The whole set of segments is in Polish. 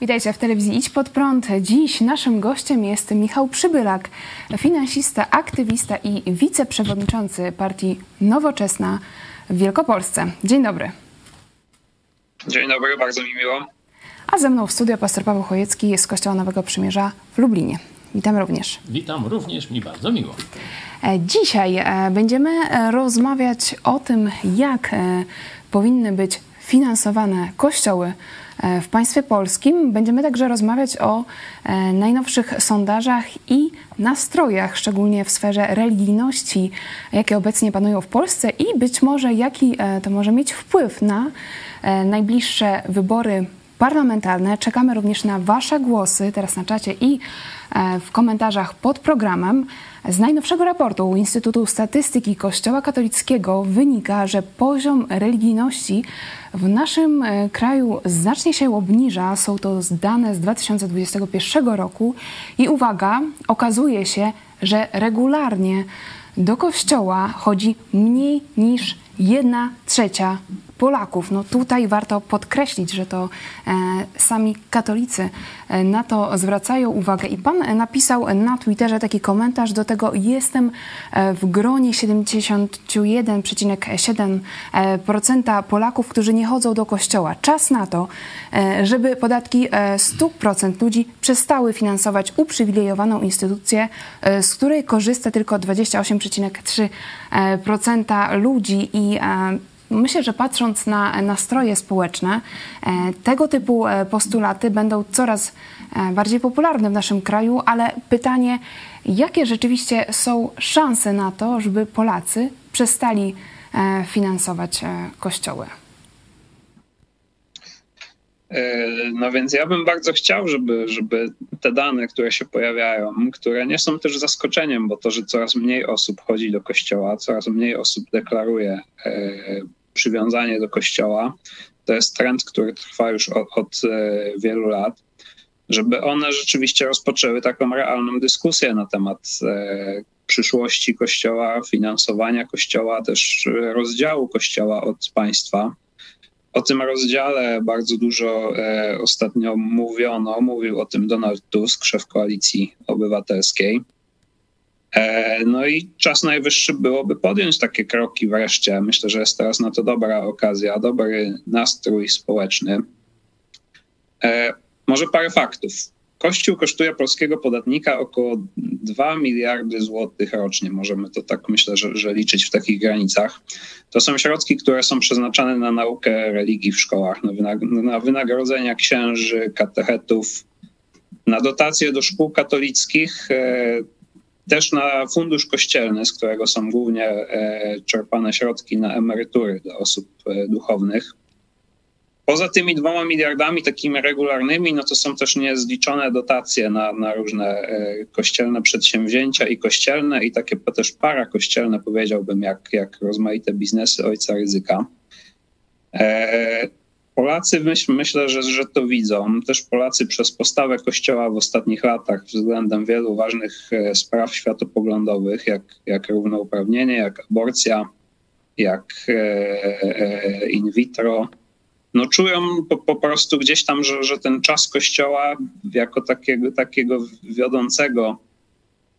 Witajcie w telewizji Idź Pod Prąd. Dziś naszym gościem jest Michał Przybylak, finansista, aktywista i wiceprzewodniczący partii Nowoczesna w Wielkopolsce. Dzień dobry. Dzień dobry, bardzo mi miło. A ze mną w studio pastor Paweł Chojecki z Kościoła Nowego Przymierza w Lublinie. Witam również. Witam również, mi bardzo miło. E, dzisiaj e, będziemy e, rozmawiać o tym, jak powinny być finansowane kościoły w państwie polskim. Będziemy także rozmawiać o najnowszych sondażach i nastrojach, szczególnie w sferze religijności, jakie obecnie panują w Polsce i być może jaki to może mieć wpływ na najbliższe wybory parlamentarne. Czekamy również na Wasze głosy teraz na czacie i e, w komentarzach pod programem. Z najnowszego raportu Instytutu Statystyki Kościoła Katolickiego wynika, że poziom religijności w naszym e, kraju znacznie się obniża. Są to dane z 2021 roku i uwaga, okazuje się, że regularnie do kościoła chodzi mniej niż jedna trzecia Polaków. No tutaj warto podkreślić, że to e, sami katolicy e, na to zwracają uwagę. I pan napisał na Twitterze taki komentarz do tego: Jestem e, w gronie 71,7% Polaków, którzy nie chodzą do kościoła. Czas na to, żeby podatki 100% ludzi przestały finansować uprzywilejowaną instytucję, z której korzysta tylko 28,3% ludzi i Myślę, że patrząc na nastroje społeczne, e, tego typu e, postulaty będą coraz e, bardziej popularne w naszym kraju, ale pytanie, jakie rzeczywiście są szanse na to, żeby Polacy przestali finansować kościoły? No więc ja bym bardzo chciał, żeby, żeby te dane, które się pojawiają, które nie są też zaskoczeniem, bo to, że coraz mniej osób chodzi do kościoła, coraz mniej osób deklaruje przywiązanie do kościoła. To jest trend, który trwa już od, od e, wielu lat, żeby one rzeczywiście rozpoczęły taką realną dyskusję na temat e, przyszłości kościoła, finansowania kościoła, też rozdziału kościoła od państwa. O tym rozdziale bardzo dużo e, ostatnio mówiono. Mówił o tym Donald Tusk, szef koalicji obywatelskiej. E, no i czas najwyższy byłoby podjąć takie kroki wreszcie. Myślę, że jest teraz na to dobra okazja, dobry nastrój społeczny. E, może parę faktów. Kościół kosztuje polskiego podatnika około 2 miliardy złotych rocznie. Możemy to tak myślę, że, że, liczyć w takich granicach. To są środki, które są przeznaczane na naukę religii w szkołach, na wynagrodzenia księży, katechetów, na dotacje do szkół katolickich e, też na fundusz kościelny, z którego są głównie e, czerpane środki na emerytury dla osób e, duchownych. Poza tymi dwoma miliardami takimi regularnymi, no to są też niezliczone dotacje na, na różne e, kościelne przedsięwzięcia i kościelne, i takie też para kościelne, powiedziałbym, jak, jak rozmaite biznesy ojca ryzyka. Polacy myśl, myślę, że, że to widzą. Też Polacy przez postawę Kościoła w ostatnich latach względem wielu ważnych e, spraw światopoglądowych, jak, jak równouprawnienie, jak aborcja, jak e, e, in vitro, no czują po, po prostu gdzieś tam, że, że ten czas Kościoła jako takiego, takiego wiodącego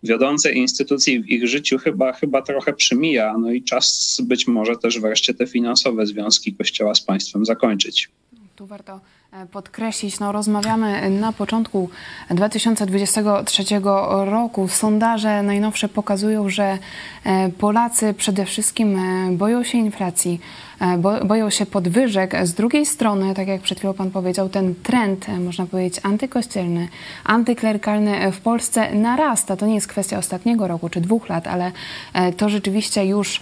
wiodącej instytucji w ich życiu chyba, chyba trochę przymija. No i czas być może też wreszcie te finansowe związki Kościoła z państwem zakończyć. Tu warto e, podkreślić, no rozmawiamy na początku 2023 roku. Sondaże najnowsze pokazują, że e, Polacy przede wszystkim e, boją się inflacji, boją się podwyżek. Z drugiej strony, tak jak przed chwilą Pan powiedział, ten trend, można powiedzieć, antykościelny, antyklerykalny w Polsce narasta. To nie jest kwestia ostatniego roku czy dwóch lat, ale to rzeczywiście już,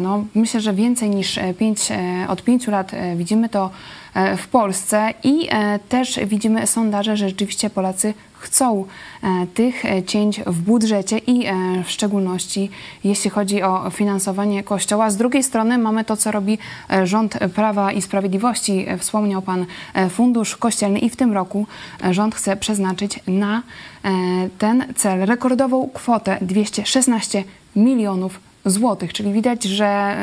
no, myślę, że więcej niż pięć, od pięciu lat widzimy to E, w Polsce i e, też widzimy sondaże, że rzeczywiście Polacy chcą e, tych cięć w budżecie i w szczególności jeśli chodzi o finansowanie Kościoła. Z drugiej strony mamy to, co robi rząd Prawa i Sprawiedliwości. Wspomniał Pan Fundusz Kościelny i w tym roku rząd chce przeznaczyć na ten cel rekordową kwotę 216 milionów złotych, czyli widać, że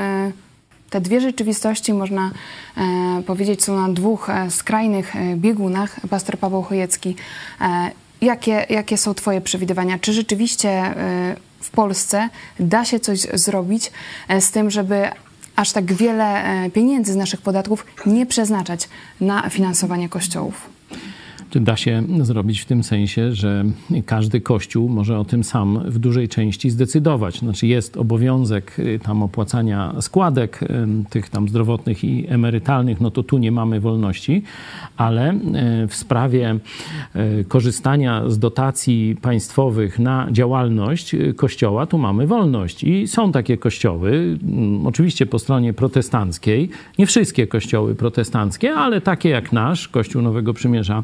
te dwie rzeczywistości, można e, powiedzieć, są na dwóch e, skrajnych e, biegunach. Pastor Paweł Chojecki, e, jakie, jakie są Twoje przewidywania? Czy rzeczywiście e, w Polsce da się coś zrobić e, z tym, żeby aż tak wiele pieniędzy z naszych podatków nie przeznaczać na finansowanie kościołów? Da się zrobić w tym sensie, że każdy kościół może o tym sam w dużej części zdecydować? Znaczy jest obowiązek y, tam opłacania składek y, tych tam zdrowotnych i emerytalnych, no to tu nie mamy wolności, ale y, w sprawie korzystania z dotacji państwowych na działalność kościoła, tu mamy wolność. I są takie kościoły, mm, oczywiście po stronie protestanckiej, nie wszystkie kościoły protestanckie, ale takie jak nasz, Kościół Nowego Przymierza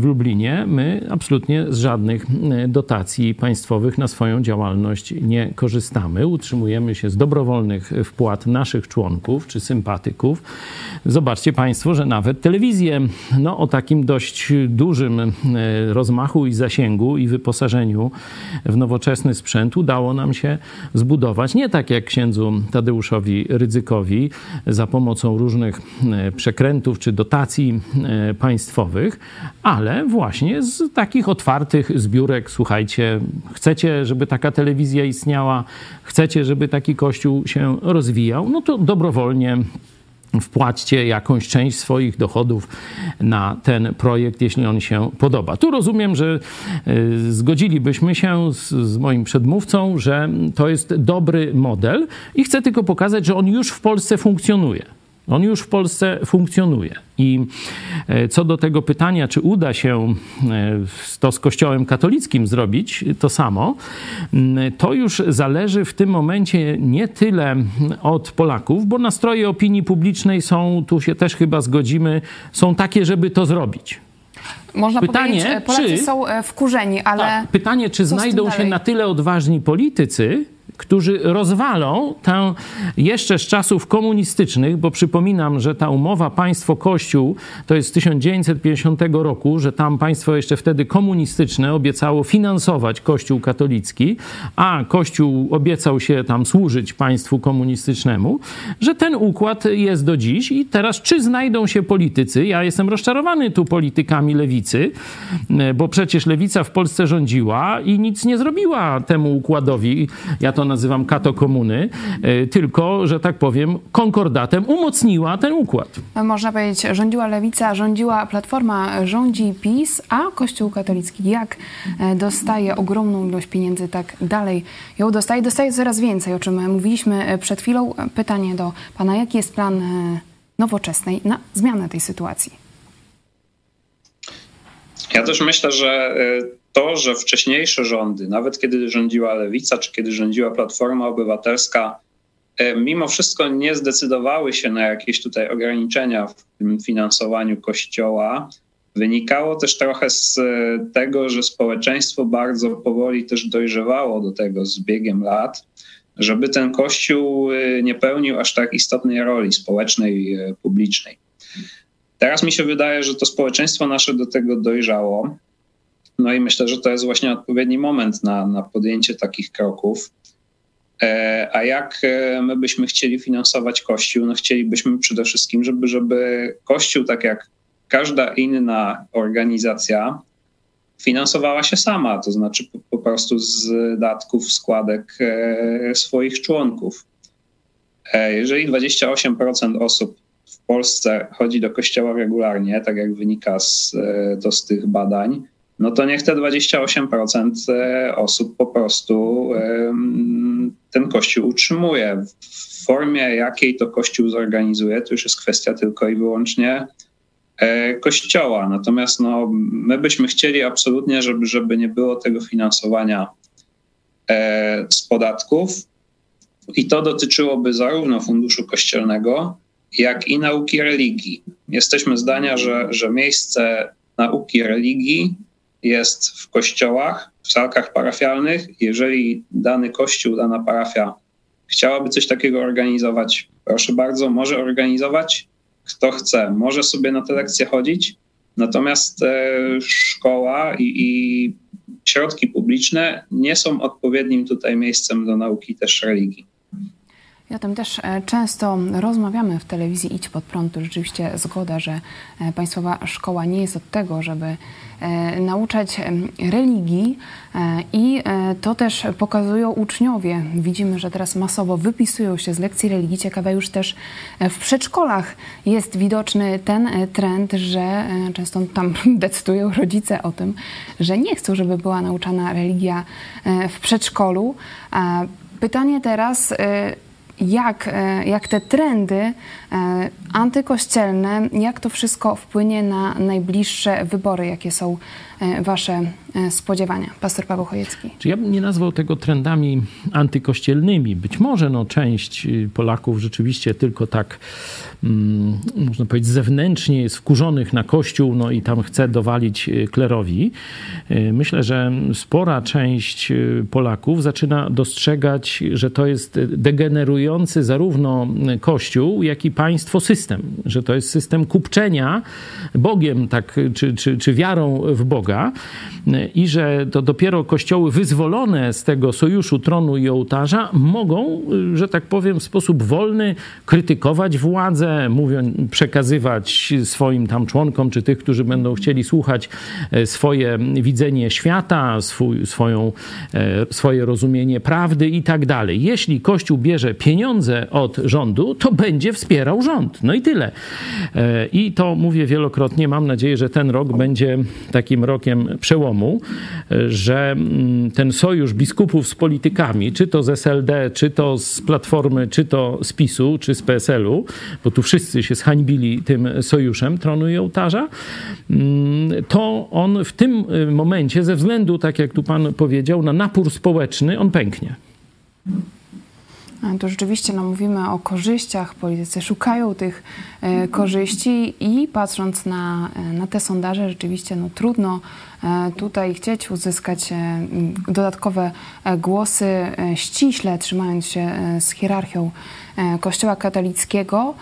w Lublinie, my absolutnie z żadnych e, dotacji państwowych na swoją działalność nie korzystamy. Utrzymujemy się z dobrowolnych wpłat naszych członków czy sympatyków. Zobaczcie Państwo, że nawet telewizję no, o takim dość dużym e, rozmachu i zasięgu i wyposażeniu w nowoczesny sprzęt udało nam się zbudować. Nie tak jak księdzu Tadeuszowi Rydzykowi za pomocą różnych e, przekrętów czy dotacji państwowych, ale właśnie z takich otwartych zbiórek, słuchajcie, chcecie, żeby taka telewizja istniała, chcecie, żeby taki kościół się rozwijał, no to dobrowolnie wpłaćcie jakąś część swoich dochodów na ten projekt, jeśli on się podoba. Tu rozumiem, że y, zgodzilibyśmy się z, z, moim przedmówcą, że to jest dobry model i chcę tylko pokazać, że on już w Polsce funkcjonuje. On już w Polsce funkcjonuje. I e, co do tego pytania, czy uda się e, to z Kościołem katolickim zrobić to samo, to już zależy w tym momencie nie tyle od Polaków, bo nastroje opinii publicznej są, tu się też chyba zgodzimy, są takie, żeby to zrobić. Można pytanie, powiedzieć, Polacy czy, są e, wkurzeni, ale. Tak, pytanie, czy znajdą się na tyle odważni politycy, którzy rozwalą tę jeszcze z czasów komunistycznych, bo przypominam, że ta umowa państwo-kościół to jest z 1950 roku, że tam państwo jeszcze wtedy komunistyczne obiecało finansować kościół katolicki, a kościół obiecał się tam służyć państwu komunistycznemu, że ten układ jest do dziś i teraz czy znajdą się politycy, ja jestem rozczarowany tu politykami lewicy, bo przecież lewica w Polsce rządziła i nic nie zrobiła temu układowi, ja to nazywam kato komuny, e, tylko, że tak powiem, konkordatem umocniła ten układ. Można powiedzieć, rządziła lewica, rządziła platforma, rządzi PiS, a Kościół katolicki jak e, dostaje ogromną ilość pieniędzy, tak dalej ją dostaje, dostaje coraz więcej, o czym mówiliśmy e, przed chwilą. Pytanie do pana, jaki jest plan nowoczesnej na zmianę tej sytuacji? Ja też myślę, że to, że wcześniejsze rządy, nawet kiedy rządziła Lewica, czy kiedy rządziła Platforma Obywatelska, e, mimo wszystko nie zdecydowały się na jakieś tutaj ograniczenia w finansowaniu kościoła, wynikało też trochę z e, tego, że społeczeństwo bardzo powoli też dojrzewało do tego z biegiem lat, żeby ten kościół e, nie pełnił aż tak istotnej roli społecznej, publicznej. Teraz mi się wydaje, że to społeczeństwo nasze do tego dojrzało. No i myślę, że to jest właśnie odpowiedni moment na, na podjęcie takich kroków. E, a jak e, my byśmy chcieli finansować Kościół? No chcielibyśmy przede wszystkim, żeby, żeby Kościół, tak jak każda inna organizacja, finansowała się sama, to znaczy po, po prostu z datków, składek e, swoich członków. Jeżeli 28% osób w Polsce chodzi do kościoła regularnie, tak jak wynika z, to z tych badań, no to niech te 28% e, osób po prostu ten kościół utrzymuje. W formie, jakiej to kościół zorganizuje, to już jest kwestia tylko i wyłącznie e, kościoła. Natomiast no, my byśmy chcieli absolutnie, żeby, żeby nie było tego finansowania e, z podatków. I to dotyczyłoby zarówno funduszu kościelnego, jak i nauki religii. Jesteśmy zdania, że, że miejsce nauki religii jest w kościołach, w salkach parafialnych. Jeżeli dany kościół, dana parafia chciałaby coś takiego organizować, proszę bardzo, może organizować. Kto chce, może sobie na te lekcje chodzić. Natomiast e, szkoła i, i środki publiczne nie są odpowiednim tutaj miejscem do nauki też religii. I o tym też e, często rozmawiamy w telewizji Idź Pod Prąd. To rzeczywiście zgoda, że e, Państwowa Szkoła nie jest od tego, żeby e, nauczać religii i to też pokazują uczniowie. Widzimy, że teraz masowo wypisują się z lekcji religii. Ciekawe już też w przedszkolach jest widoczny ten trend, że często tam decydują rodzice o tym, że nie chcą, żeby była nauczana religia w przedszkolu. Pytanie teraz, jak, e, jak te trendy e, antykościelne, jak to wszystko wpłynie na najbliższe wybory, jakie są e, Wasze spodziewania? Pastor Paweł Chojecki. Czy ja bym nie nazwał tego trendami antykościelnymi. Być może no, część y, Polaków rzeczywiście tylko tak Mm, można powiedzieć, zewnętrznie jest wkurzonych na Kościół, no i tam chce dowalić y, klerowi. Y, myślę, że spora część Polaków zaczyna dostrzegać, że to jest degenerujący zarówno Kościół, jak i państwo system, że to jest system kupczenia Bogiem, tak, czy, czy, czy wiarą w Boga i że to dopiero kościoły wyzwolone z tego sojuszu tronu i ołtarza mogą, że tak powiem, w sposób wolny krytykować władzę, mówią, przekazywać swoim tam członkom, czy tych, którzy będą chcieli słuchać e, swoje widzenie świata, swój, swoją, e, swoje rozumienie prawdy i tak dalej. Jeśli Kościół bierze pieniądze od rządu, to będzie wspierał rząd. No i tyle. E, I to mówię wielokrotnie. Mam nadzieję, że ten rok będzie takim rokiem przełomu, że mm, ten sojusz biskupów z politykami, czy to z SLD, czy to z Platformy, czy to z PiSu, czy z PSL-u, bo tu wszyscy się zhańbili tym sojuszem tronu i ołtarza, mm, to on w tym y, momencie, ze względu, tak jak tu pan powiedział, na napór społeczny, on pęknie. To rzeczywiście no, mówimy o korzyściach. Politycy szukają tych e, korzyści i patrząc na, e, na te sondaże, rzeczywiście no, trudno e, tutaj chcieć uzyskać e, dodatkowe e, głosy, e, ściśle trzymając się z hierarchią Kościoła katolickiego.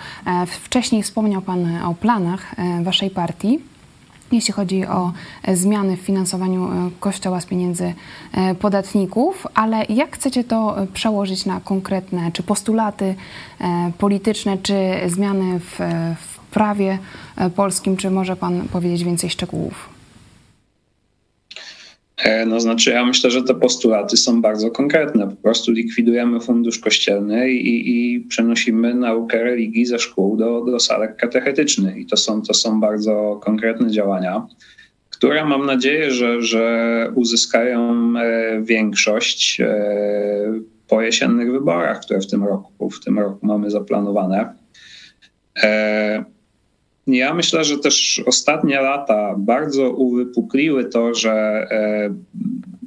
Wcześniej wspomniał Pan o planach Waszej partii jeśli chodzi o e, zmiany w finansowaniu e, Kościoła z pieniędzy e, podatników, ale jak chcecie to przełożyć na konkretne czy postulaty polityczne, czy zmiany w, w prawie polskim, czy może Pan powiedzieć więcej szczegółów? E, no znaczy, ja myślę, że te postulaty są bardzo konkretne. Po prostu likwidujemy fundusz kościelny i, i przenosimy naukę religii ze szkół do, do salek katechetycznych. I to są, to są bardzo konkretne działania, które mam nadzieję, że, że uzyskają e, większość e, po jesiennych wyborach, które w tym roku, w tym roku mamy zaplanowane. Ja myślę, że też ostatnie lata bardzo uwypukliły to, że e,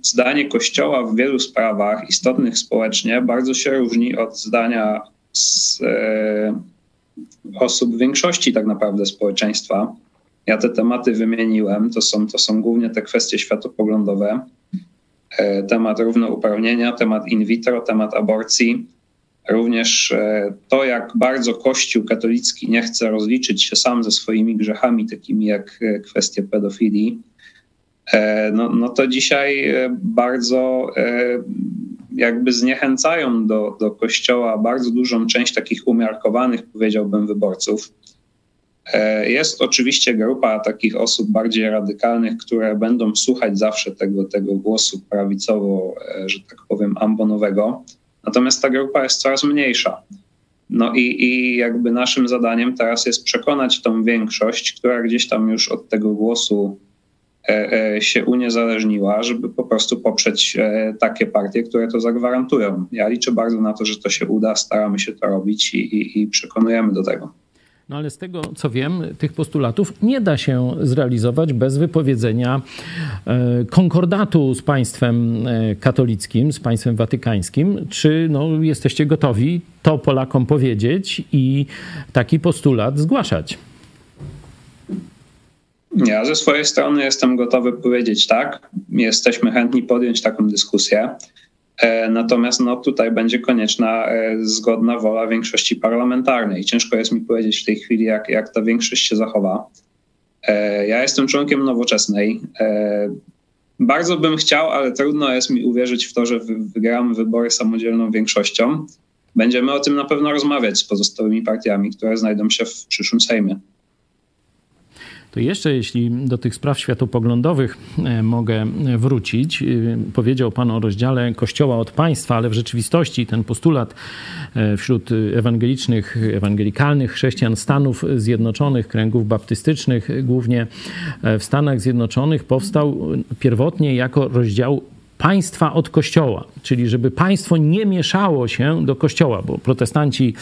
zdanie Kościoła w wielu sprawach istotnych społecznie bardzo się różni od zdania e, osób większości tak naprawdę społeczeństwa. Ja te tematy wymieniłem. To są, to są głównie te kwestie światopoglądowe. E, temat równouprawnienia, temat in vitro, temat aborcji Również e, to, jak bardzo Kościół katolicki nie chce rozliczyć się sam ze swoimi grzechami, takimi jak e, kwestie pedofilii, e, no, no to dzisiaj bardzo jakby zniechęcają do, do Kościoła bardzo dużą część takich umiarkowanych, powiedziałbym, wyborców. Jest oczywiście grupa takich osób bardziej radykalnych, które będą słuchać zawsze tego, tego głosu prawicowo, że tak powiem, ambonowego Natomiast ta grupa jest coraz mniejsza. No i, i jakby naszym zadaniem teraz jest przekonać tą większość, która gdzieś tam już od tego głosu e, e, się uniezależniła, żeby po prostu poprzeć e, takie partie, które to zagwarantują. Ja liczę bardzo na to, że to się uda, staramy się to robić i, i, i przekonujemy do tego. No ale z tego, co wiem, tych postulatów nie da się zrealizować bez wypowiedzenia e, konkordatu z państwem e, katolickim, z państwem watykańskim. Czy no, jesteście gotowi to Polakom powiedzieć i taki postulat zgłaszać? Ja ze swojej strony jestem gotowy powiedzieć tak. Jesteśmy chętni podjąć taką dyskusję. E, natomiast no, tutaj będzie konieczna e, zgodna wola większości parlamentarnej. Ciężko jest mi powiedzieć w tej chwili, jak, jak ta większość się zachowa. E, ja jestem członkiem nowoczesnej. Bardzo bym chciał, ale trudno jest mi uwierzyć w to, że wygramy wybory samodzielną większością. będziemy o tym na pewno rozmawiać z pozostałymi partiami, które znajdą się w przyszłym Sejmie. To jeszcze jeśli do tych spraw światopoglądowych e, mogę wrócić. E, powiedział Pan o rozdziale Kościoła od państwa, ale w rzeczywistości ten postulat e, wśród ewangelicznych, ewangelikalnych chrześcijan Stanów Zjednoczonych, kręgów baptystycznych, głównie w Stanach Zjednoczonych, powstał pierwotnie jako rozdział państwa od kościoła, czyli żeby państwo nie mieszało się do kościoła, bo protestanci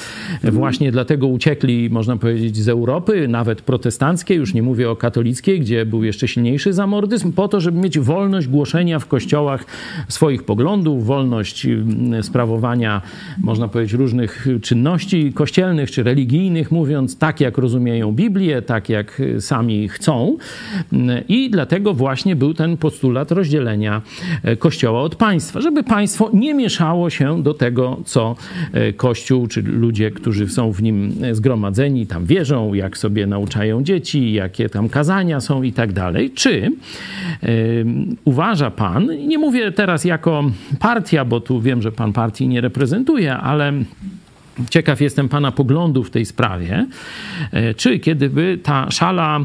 właśnie dlatego uciekli, można powiedzieć, z Europy, nawet protestanckiej, już nie mówię o katolickiej, gdzie był jeszcze silniejszy zamordyzm, po to, żeby mieć wolność głoszenia w kościołach swoich poglądów, wolność mm, sprawowania, można powiedzieć, różnych czynności kościelnych czy religijnych, mówiąc tak, jak rozumieją Biblię, tak, jak sami chcą. I dlatego właśnie był ten postulat rozdzielenia kościoła Kościoła od państwa, żeby państwo nie mieszało się do tego, co e, Kościół, czy ludzie, którzy są w nim zgromadzeni, tam wierzą, jak sobie nauczają dzieci, jakie tam kazania są i tak dalej. Czy yy, uważa pan, nie mówię teraz jako partia, bo tu wiem, że pan partii nie reprezentuje, ale Ciekaw jestem Pana poglądu w tej sprawie. E, czy kiedyby ta szala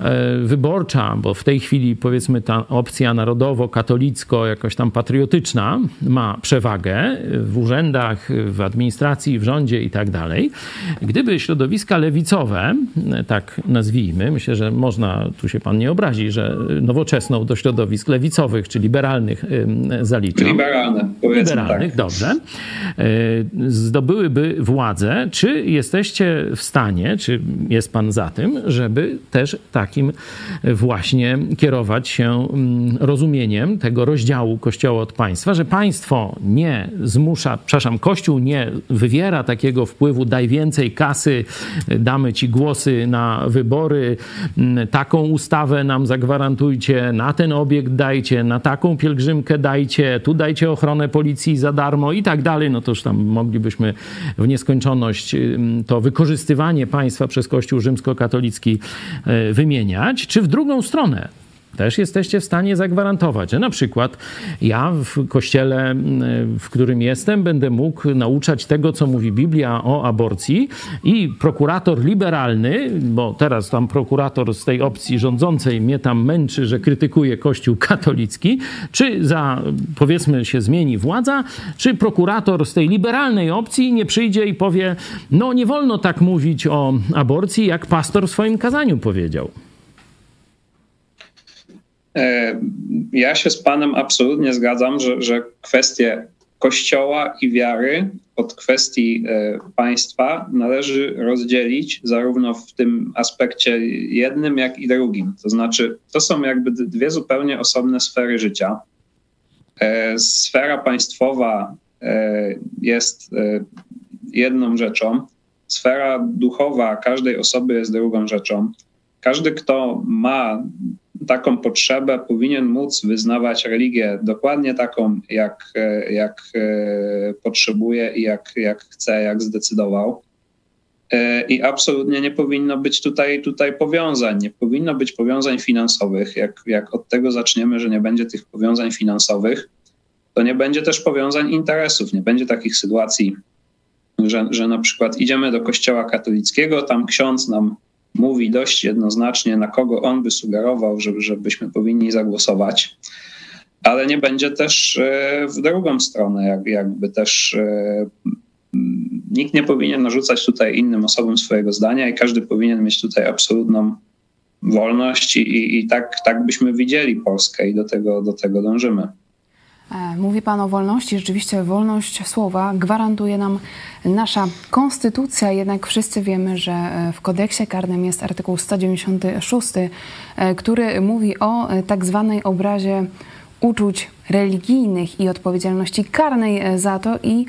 e, wyborcza, bo w tej chwili powiedzmy ta opcja narodowo-katolicko, jakoś tam patriotyczna ma przewagę w urzędach, w administracji, w rządzie i tak dalej. Gdyby środowiska lewicowe, e, tak nazwijmy, myślę, że można, tu się Pan nie obrazi, że nowoczesną do środowisk lewicowych czy liberalnych zaliczam. Liberalne, powiedzmy Liberalnych, tak. dobrze. Zdobyłyby władzę, czy jesteście w stanie, czy jest pan za tym, żeby też takim właśnie kierować się mm, rozumieniem tego rozdziału Kościoła od państwa, że państwo nie zmusza, przepraszam, Kościół nie wywiera takiego wpływu, daj więcej kasy, damy ci głosy na wybory, mm, taką ustawę nam zagwarantujcie, na ten obiekt dajcie, na taką pielgrzymkę dajcie, tu dajcie ochronę policji za darmo i tak dalej, no to już tam moglibyśmy w nieskończoność to wykorzystywanie państwa przez Kościół rzymskokatolicki e, wymieniać, czy w drugą stronę też jesteście w stanie zagwarantować, że na przykład ja w kościele, w którym jestem, będę mógł nauczać tego, co mówi Biblia o aborcji i prokurator liberalny, bo teraz tam prokurator z tej opcji rządzącej mnie tam męczy, że krytykuje Kościół katolicki, czy za, powiedzmy, się zmieni władza, czy prokurator z tej liberalnej opcji nie przyjdzie i powie, no nie wolno tak mówić o aborcji, jak pastor w swoim kazaniu powiedział. E, ja się z Panem absolutnie zgadzam, że, że kwestie Kościoła i wiary od kwestii e, państwa należy rozdzielić zarówno w tym aspekcie jednym, jak i drugim. To znaczy, to są jakby dwie zupełnie osobne sfery życia. E, sfera państwowa jest jedną rzeczą, sfera duchowa każdej osoby jest drugą rzeczą. Każdy, kto ma taką potrzebę powinien móc wyznawać religię dokładnie taką, jak, jak e, potrzebuje i jak, jak chce, jak zdecydował. E, I absolutnie nie powinno być tutaj, tutaj powiązań, nie powinno być powiązań finansowych. Jak, jak od tego zaczniemy, że nie będzie tych powiązań finansowych, to nie będzie też powiązań interesów, nie będzie takich sytuacji, że, że na przykład idziemy do kościoła katolickiego, tam ksiądz nam mówi dość jednoznacznie, na kogo on by sugerował, żeby, żebyśmy powinni zagłosować. Ale nie będzie też e, w drugą stronę, jak, jakby też e, nikt nie powinien narzucać tutaj innym osobom swojego zdania i każdy powinien mieć tutaj absolutną wolność i, i tak, tak byśmy widzieli Polskę i do tego, do tego dążymy. E, mówi Pan o wolności. Rzeczywiście wolność słowa gwarantuje nam nasza konstytucja, jednak wszyscy wiemy, że e, w kodeksie karnym jest artykuł 196, e, który mówi o tak zwanej obrazie uczuć religijnych i odpowiedzialności karnej za to. I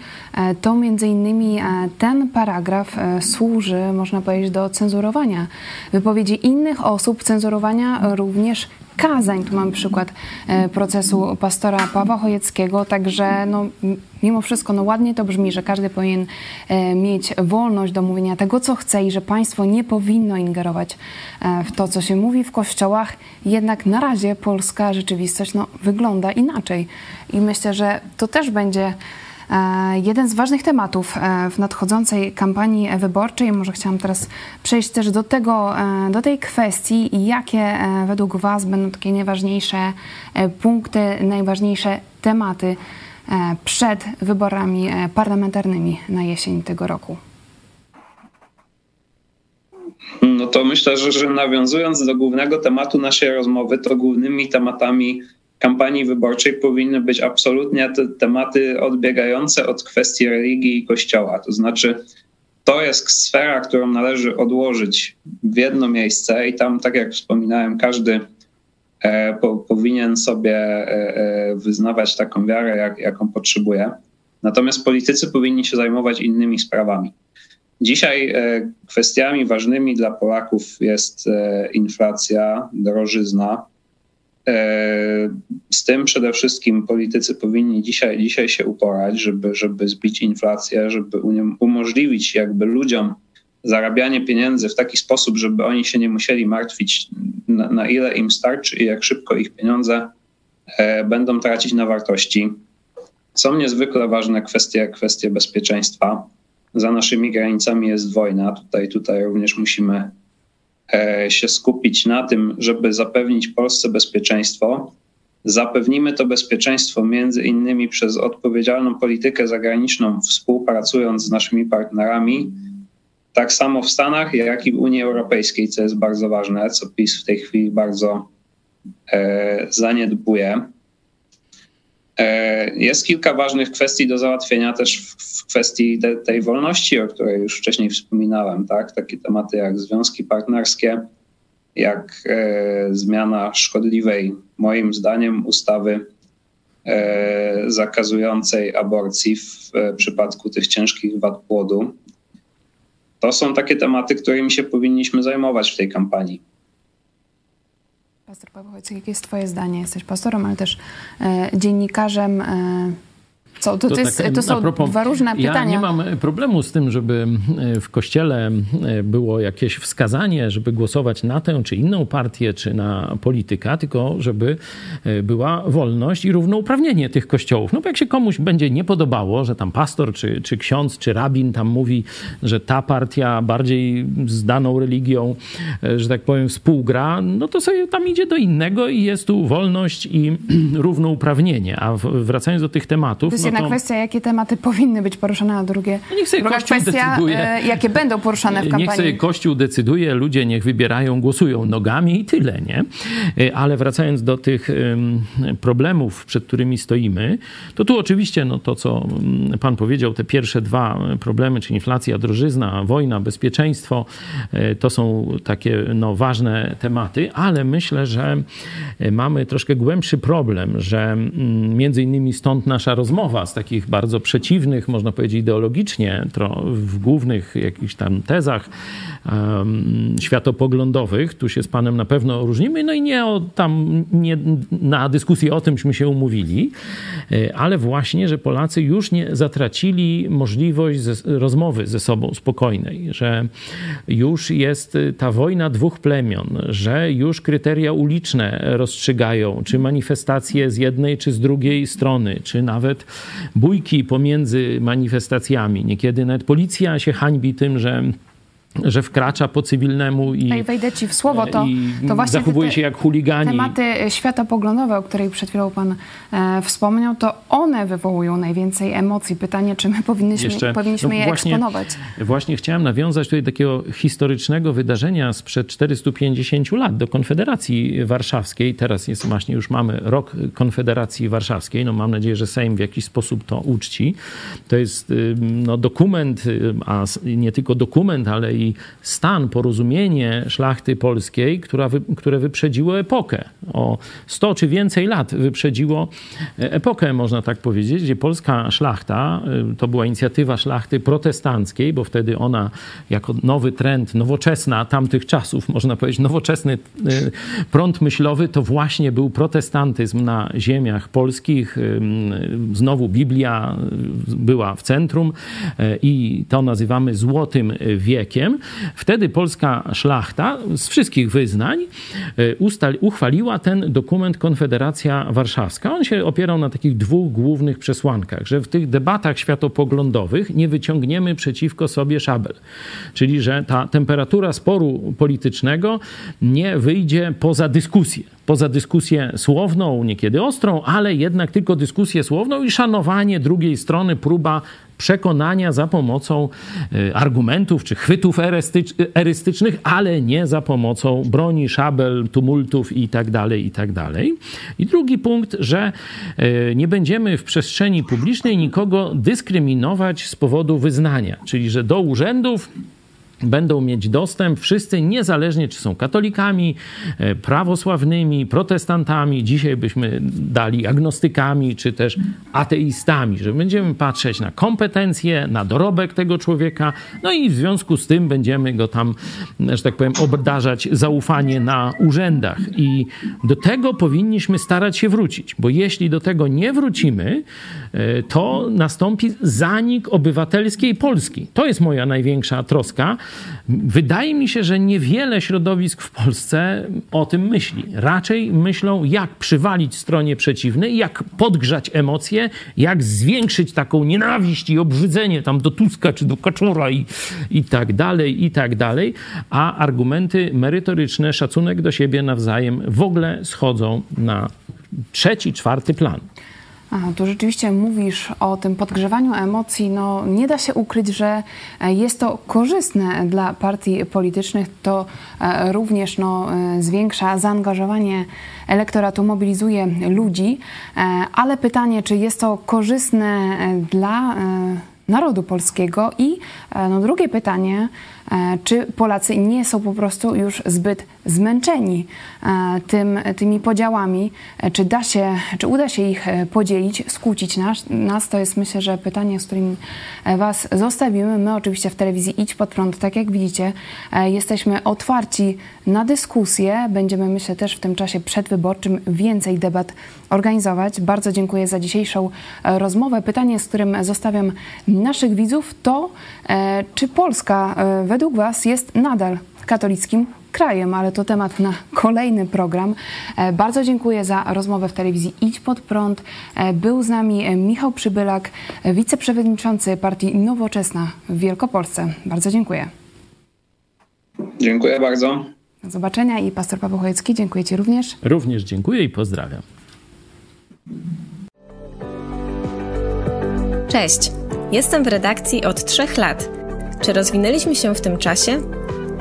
to między innymi ten paragraf służy, można powiedzieć, do cenzurowania wypowiedzi innych osób, cenzurowania również kazań. Tu mamy przykład e, procesu pastora Pawła Chojeckiego, także no, mimo wszystko no, ładnie to brzmi, że każdy powinien e, mieć wolność do mówienia tego, co chce i że państwo nie powinno ingerować e, w to, co się mówi w kościołach. Jednak na razie polska rzeczywistość no, wygląda inaczej i myślę, że to też będzie jeden z ważnych tematów w nadchodzącej kampanii wyborczej. Może chciałam teraz przejść też do tego, do tej kwestii, jakie według Was będą takie najważniejsze punkty, najważniejsze tematy przed wyborami parlamentarnymi na jesień tego roku. No to myślę, że, że nawiązując do głównego tematu naszej rozmowy, to głównymi tematami kampanii wyborczej powinny być absolutnie te tematy odbiegające od kwestii religii i kościoła. To znaczy, to jest sfera, którą należy odłożyć w jedno miejsce i tam, tak jak wspominałem, każdy e, po, powinien sobie e, e, wyznawać taką wiarę, jak, jaką potrzebuje. Natomiast politycy powinni się zajmować innymi sprawami. Dzisiaj kwestiami ważnymi dla Polaków jest inflacja, drożyzna. E, z tym przede wszystkim politycy powinni dzisiaj, dzisiaj się uporać, żeby, żeby zbić inflację, żeby umożliwić jakby ludziom zarabianie pieniędzy w taki sposób, żeby oni się nie musieli martwić, na, na ile im starczy i jak szybko ich pieniądze będą tracić na wartości. Są niezwykle ważne kwestie, kwestie bezpieczeństwa za naszymi granicami jest wojna. Tutaj, tutaj również musimy e, się skupić na tym, żeby zapewnić Polsce bezpieczeństwo. Zapewnimy to bezpieczeństwo między innymi przez odpowiedzialną politykę zagraniczną, współpracując z naszymi partnerami, tak samo w Stanach, jak i w Unii Europejskiej, co jest bardzo ważne, co PiS w tej chwili bardzo e, zaniedbuje. E, jest kilka ważnych kwestii do załatwienia też w kwestii te, tej wolności, o której już wcześniej wspominałem, tak? Takie tematy jak związki partnerskie, jak e, zmiana szkodliwej, moim zdaniem, ustawy e, zakazującej aborcji w e, przypadku tych ciężkich wad płodu. To są takie tematy, którymi się powinniśmy zajmować w tej kampanii. Pastor Paweł jakie jest Twoje zdanie? Jesteś pastorem, ale też e, dziennikarzem. E, co, to, to, jest, tak, to są propos, dwa różne pytania. Ja nie mam problemu z tym, żeby e, w kościele e, było jakieś wskazanie, żeby głosować na tę czy inną partię, czy na polityka, tylko żeby e, była wolność i równouprawnienie tych kościołów. No bo jak się komuś będzie nie podobało, że tam pastor, czy, czy ksiądz, czy rabin tam mówi, że ta partia bardziej z daną religią, że tak powiem, współgra, no to sobie tam idzie do innego i jest tu wolność i równouprawnienie. A wracając do tych tematów, jedna to... kwestia, jakie tematy powinny być poruszane, a drugie, no niech sobie druga Kościół kwestia, decyduje. E, jakie będą poruszane w kampanii. Niech sobie Kościół decyduje, ludzie niech wybierają, głosują nogami i tyle, nie? E, ale wracając do tych problemów, przed którymi stoimy, to tu oczywiście no, to, co mm, pan powiedział, te pierwsze dwa problemy, czyli inflacja, drożyzna, wojna, bezpieczeństwo, e, to są takie no, ważne tematy, ale myślę, że mamy troszkę głębszy problem, że mm, między innymi stąd nasza rozmowa, z takich bardzo przeciwnych, można powiedzieć ideologicznie, w głównych jakichś tam tezach um, światopoglądowych. Tu się z panem na pewno różnimy, no i nie, o, tam, nie na dyskusję o tymśmy się umówili, e, ale właśnie, że Polacy już nie zatracili możliwość ze, rozmowy ze sobą spokojnej, że już jest ta wojna dwóch plemion, że już kryteria uliczne rozstrzygają, czy manifestacje z jednej, czy z drugiej strony, czy nawet bójki pomiędzy manifestacjami. Niekiedy nawet policja się hańbi tym, że że wkracza po cywilnemu i, no wejdę ci w słowo, to, to właśnie zachowuje się jak chuligani. Tematy światopoglądowe, o których przed chwilą pan e, wspomniał, to one wywołują najwięcej emocji. Pytanie, czy my powinniśmy, Jeszcze, powinniśmy no je właśnie, eksponować. Właśnie chciałem nawiązać tutaj takiego historycznego wydarzenia sprzed 450 lat do Konfederacji Warszawskiej. Teraz jest właśnie, już mamy rok Konfederacji Warszawskiej. No mam nadzieję, że Sejm w jakiś sposób to uczci. To jest no, dokument, a nie tylko dokument, ale i stan, porozumienie szlachty polskiej, która które wyprzedziło epokę. O 100 czy więcej lat wyprzedziło epokę, można tak powiedzieć, gdzie polska szlachta, e, to była inicjatywa szlachty protestanckiej, bo wtedy ona jako nowy trend, nowoczesna tamtych czasów, można powiedzieć, nowoczesny e, prąd myślowy, to właśnie był protestantyzm na ziemiach polskich. Znowu Biblia była w centrum i to nazywamy złotym wiekiem Wtedy polska szlachta z wszystkich wyznań e, uchwaliła ten dokument Konfederacja Warszawska. On się opierał na takich dwóch głównych przesłankach, że w tych debatach światopoglądowych nie wyciągniemy przeciwko sobie szabel. Czyli, że ta temperatura sporu politycznego nie wyjdzie poza dyskusję poza dyskusję słowną, niekiedy ostrą, ale jednak tylko dyskusję słowną i szanowanie drugiej strony, próba przekonania za pomocą e, argumentów czy chwytów erystycznych, ale nie za pomocą broni, szabel, tumultów itd. Tak itd. Tak I drugi punkt, że e, nie będziemy w przestrzeni publicznej nikogo dyskryminować z powodu wyznania, czyli że do urzędów będą mieć dostęp wszyscy, niezależnie czy są katolikami, e, prawosławnymi, protestantami, dzisiaj byśmy dali agnostykami, czy też ateistami, że będziemy patrzeć na kompetencje, na dorobek tego człowieka, no i w związku z tym będziemy go tam, że tak powiem, obdarzać zaufanie na urzędach. I do tego powinniśmy starać się wrócić, bo jeśli do tego nie wrócimy, e, to nastąpi zanik obywatelskiej Polski. To jest moja największa troska, Wydaje mi się, że niewiele środowisk w Polsce o tym myśli. Raczej myślą, jak przywalić stronie przeciwnej, jak podgrzać emocje, jak zwiększyć taką nienawiść i obrzydzenie tam do Tuska czy do Kaczora i, i tak dalej, i tak dalej. A argumenty merytoryczne, szacunek do siebie nawzajem w ogóle schodzą na trzeci, czwarty plan. A, tu rzeczywiście mówisz o tym podgrzewaniu emocji. No, nie da się ukryć, że e, jest to korzystne dla partii politycznych. To e, również no, e, zwiększa zaangażowanie elektoratu, mobilizuje ludzi. Ale pytanie, czy jest to korzystne dla narodu polskiego? I no, drugie pytanie, czy Polacy nie są po prostu już zbyt zmęczeni e, tym, tymi podziałami. E, czy da się, czy uda się ich e, podzielić, skłócić nas? nas? To jest myślę, że pytanie, z którym Was zostawimy. My oczywiście w telewizji Idź Pod Prąd, tak jak widzicie, jesteśmy otwarci na dyskusję. Będziemy, myślę, też w tym czasie przedwyborczym więcej debat organizować. Bardzo dziękuję za dzisiejszą rozmowę. Pytanie, z którym zostawiam naszych widzów, to czy Polska według Was jest nadal katolickim krajem, ale to temat na kolejny program. E, bardzo dziękuję za rozmowę w telewizji Idź Pod Prąd. E, był z nami e, Michał Przybylak, wiceprzewodniczący partii Nowoczesna w Wielkopolsce. Bardzo dziękuję. Dziękuję bardzo. Do zobaczenia i pastor Paweł Chojecki, dziękuję Ci również. Również dziękuję i pozdrawiam. Cześć, jestem w redakcji od trzech lat. Czy rozwinęliśmy się w tym czasie?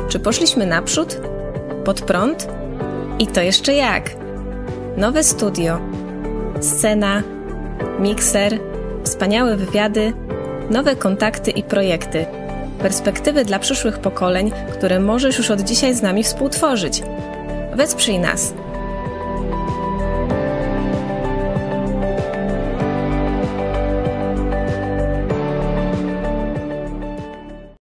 Czy poszliśmy naprzód? Pod prąd? I to jeszcze jak? Nowe studio, scena, mikser, wspaniałe wywiady, nowe kontakty i projekty. Perspektywy dla przyszłych pokoleń, które możesz już od dzisiaj z nami współtworzyć. Wesprzyj nas –